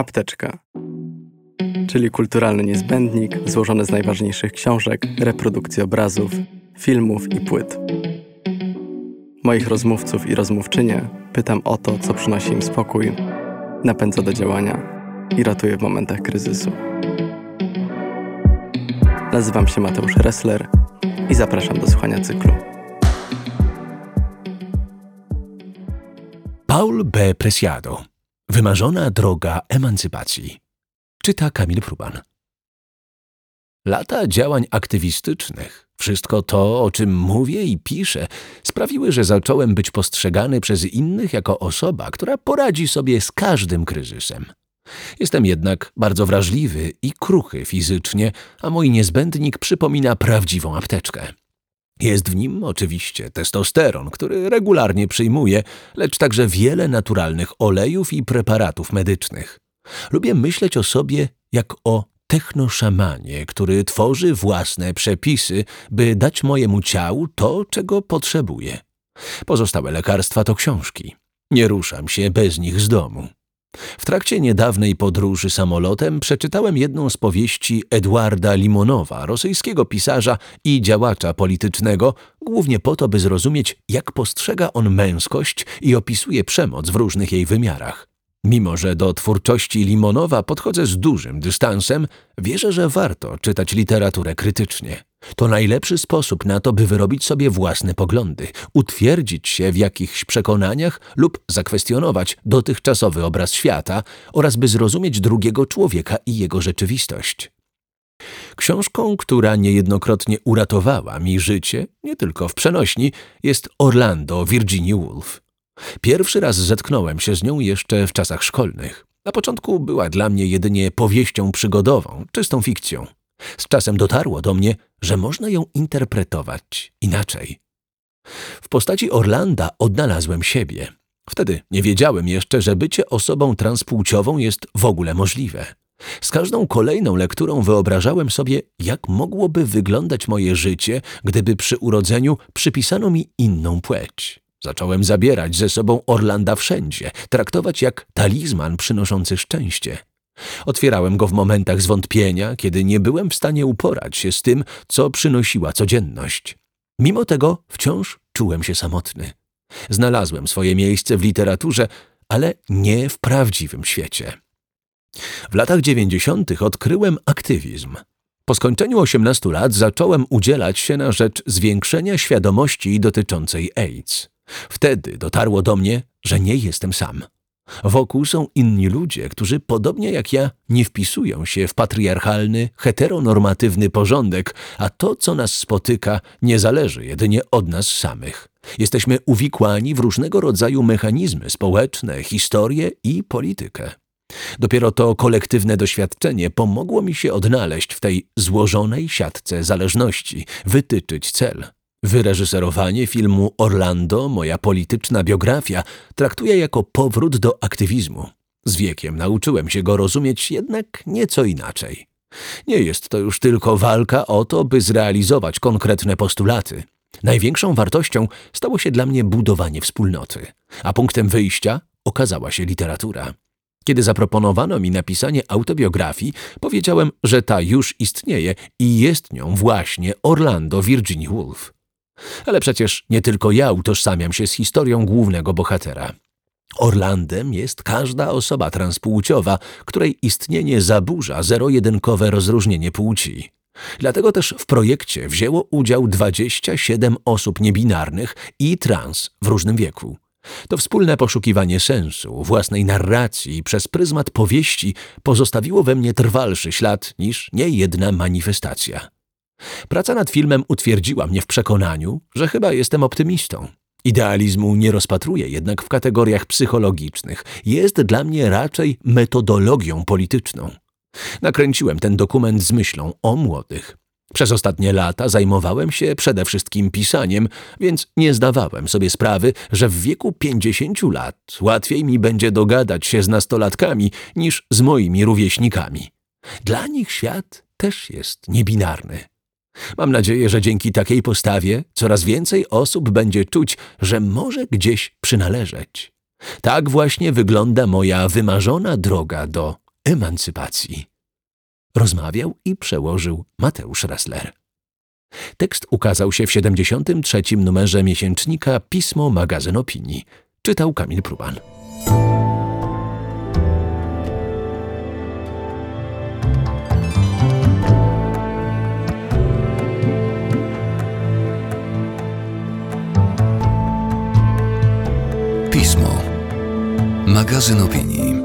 Apteczka, czyli kulturalny niezbędnik złożony z najważniejszych książek, reprodukcji obrazów, filmów i płyt. Moich rozmówców i rozmówczynie pytam o to, co przynosi im spokój, napędza do działania i ratuje w momentach kryzysu. Nazywam się Mateusz Ressler i zapraszam do słuchania cyklu. Paul B. Preciado. Wymarzona droga emancypacji. Czyta Kamil Pruban. Lata działań aktywistycznych, wszystko to, o czym mówię i piszę, sprawiły, że zacząłem być postrzegany przez innych jako osoba, która poradzi sobie z każdym kryzysem. Jestem jednak bardzo wrażliwy i kruchy fizycznie, a mój niezbędnik przypomina prawdziwą apteczkę. Jest w nim oczywiście testosteron, który regularnie przyjmuję, lecz także wiele naturalnych olejów i preparatów medycznych. Lubię myśleć o sobie jak o technoszamanie, który tworzy własne przepisy, by dać mojemu ciału to, czego potrzebuje. Pozostałe lekarstwa to książki. Nie ruszam się bez nich z domu. W trakcie niedawnej podróży samolotem przeczytałem jedną z powieści Eduarda Limonowa, rosyjskiego pisarza i działacza politycznego, głównie po to, by zrozumieć, jak postrzega on męskość i opisuje przemoc w różnych jej wymiarach. Mimo, że do twórczości Limonowa podchodzę z dużym dystansem, wierzę, że warto czytać literaturę krytycznie. To najlepszy sposób na to, by wyrobić sobie własne poglądy, utwierdzić się w jakichś przekonaniach lub zakwestionować dotychczasowy obraz świata oraz by zrozumieć drugiego człowieka i jego rzeczywistość. Książką, która niejednokrotnie uratowała mi życie, nie tylko w przenośni, jest Orlando Virginia Woolf. Pierwszy raz zetknąłem się z nią jeszcze w czasach szkolnych. Na początku była dla mnie jedynie powieścią przygodową, czystą fikcją. Z czasem dotarło do mnie, że można ją interpretować inaczej. W postaci Orlanda odnalazłem siebie. Wtedy nie wiedziałem jeszcze, że bycie osobą transpłciową jest w ogóle możliwe. Z każdą kolejną lekturą wyobrażałem sobie, jak mogłoby wyglądać moje życie, gdyby przy urodzeniu przypisano mi inną płeć. Zacząłem zabierać ze sobą Orlanda wszędzie, traktować jak talizman przynoszący szczęście. Otwierałem go w momentach zwątpienia, kiedy nie byłem w stanie uporać się z tym, co przynosiła codzienność. Mimo tego wciąż czułem się samotny. Znalazłem swoje miejsce w literaturze, ale nie w prawdziwym świecie. W latach dziewięćdziesiątych odkryłem aktywizm. Po skończeniu 18 lat zacząłem udzielać się na rzecz zwiększenia świadomości dotyczącej AIDS. Wtedy dotarło do mnie, że nie jestem sam. Wokół są inni ludzie, którzy podobnie jak ja nie wpisują się w patriarchalny, heteronormatywny porządek, a to, co nas spotyka, nie zależy jedynie od nas samych. Jesteśmy uwikłani w różnego rodzaju mechanizmy społeczne, historię i politykę. Dopiero to kolektywne doświadczenie pomogło mi się odnaleźć w tej złożonej siatce zależności, wytyczyć cel. Wyreżyserowanie filmu Orlando, moja polityczna biografia, traktuję jako powrót do aktywizmu. Z wiekiem nauczyłem się go rozumieć jednak nieco inaczej. Nie jest to już tylko walka o to, by zrealizować konkretne postulaty. Największą wartością stało się dla mnie budowanie wspólnoty, a punktem wyjścia okazała się literatura. Kiedy zaproponowano mi napisanie autobiografii, powiedziałem, że ta już istnieje i jest nią właśnie Orlando Virginia Woolf. Ale przecież nie tylko ja utożsamiam się z historią głównego bohatera. Orlandem jest każda osoba transpłciowa, której istnienie zaburza zero-jedynkowe rozróżnienie płci. Dlatego też w projekcie wzięło udział 27 osób niebinarnych i trans w różnym wieku. To wspólne poszukiwanie sensu, własnej narracji przez pryzmat powieści pozostawiło we mnie trwalszy ślad niż niejedna manifestacja. Praca nad filmem utwierdziła mnie w przekonaniu, że chyba jestem optymistą. Idealizmu nie rozpatruję jednak w kategoriach psychologicznych. Jest dla mnie raczej metodologią polityczną. Nakręciłem ten dokument z myślą o młodych. Przez ostatnie lata zajmowałem się przede wszystkim pisaniem, więc nie zdawałem sobie sprawy, że w wieku pięćdziesięciu lat łatwiej mi będzie dogadać się z nastolatkami niż z moimi rówieśnikami. Dla nich świat też jest niebinarny. Mam nadzieję, że dzięki takiej postawie coraz więcej osób będzie czuć, że może gdzieś przynależeć. Tak właśnie wygląda moja wymarzona droga do emancypacji. Rozmawiał i przełożył Mateusz Ressler. Tekst ukazał się w 73. numerze miesięcznika Pismo Magazyn Opinii. Czytał Kamil Pruban. Magazyn opinii.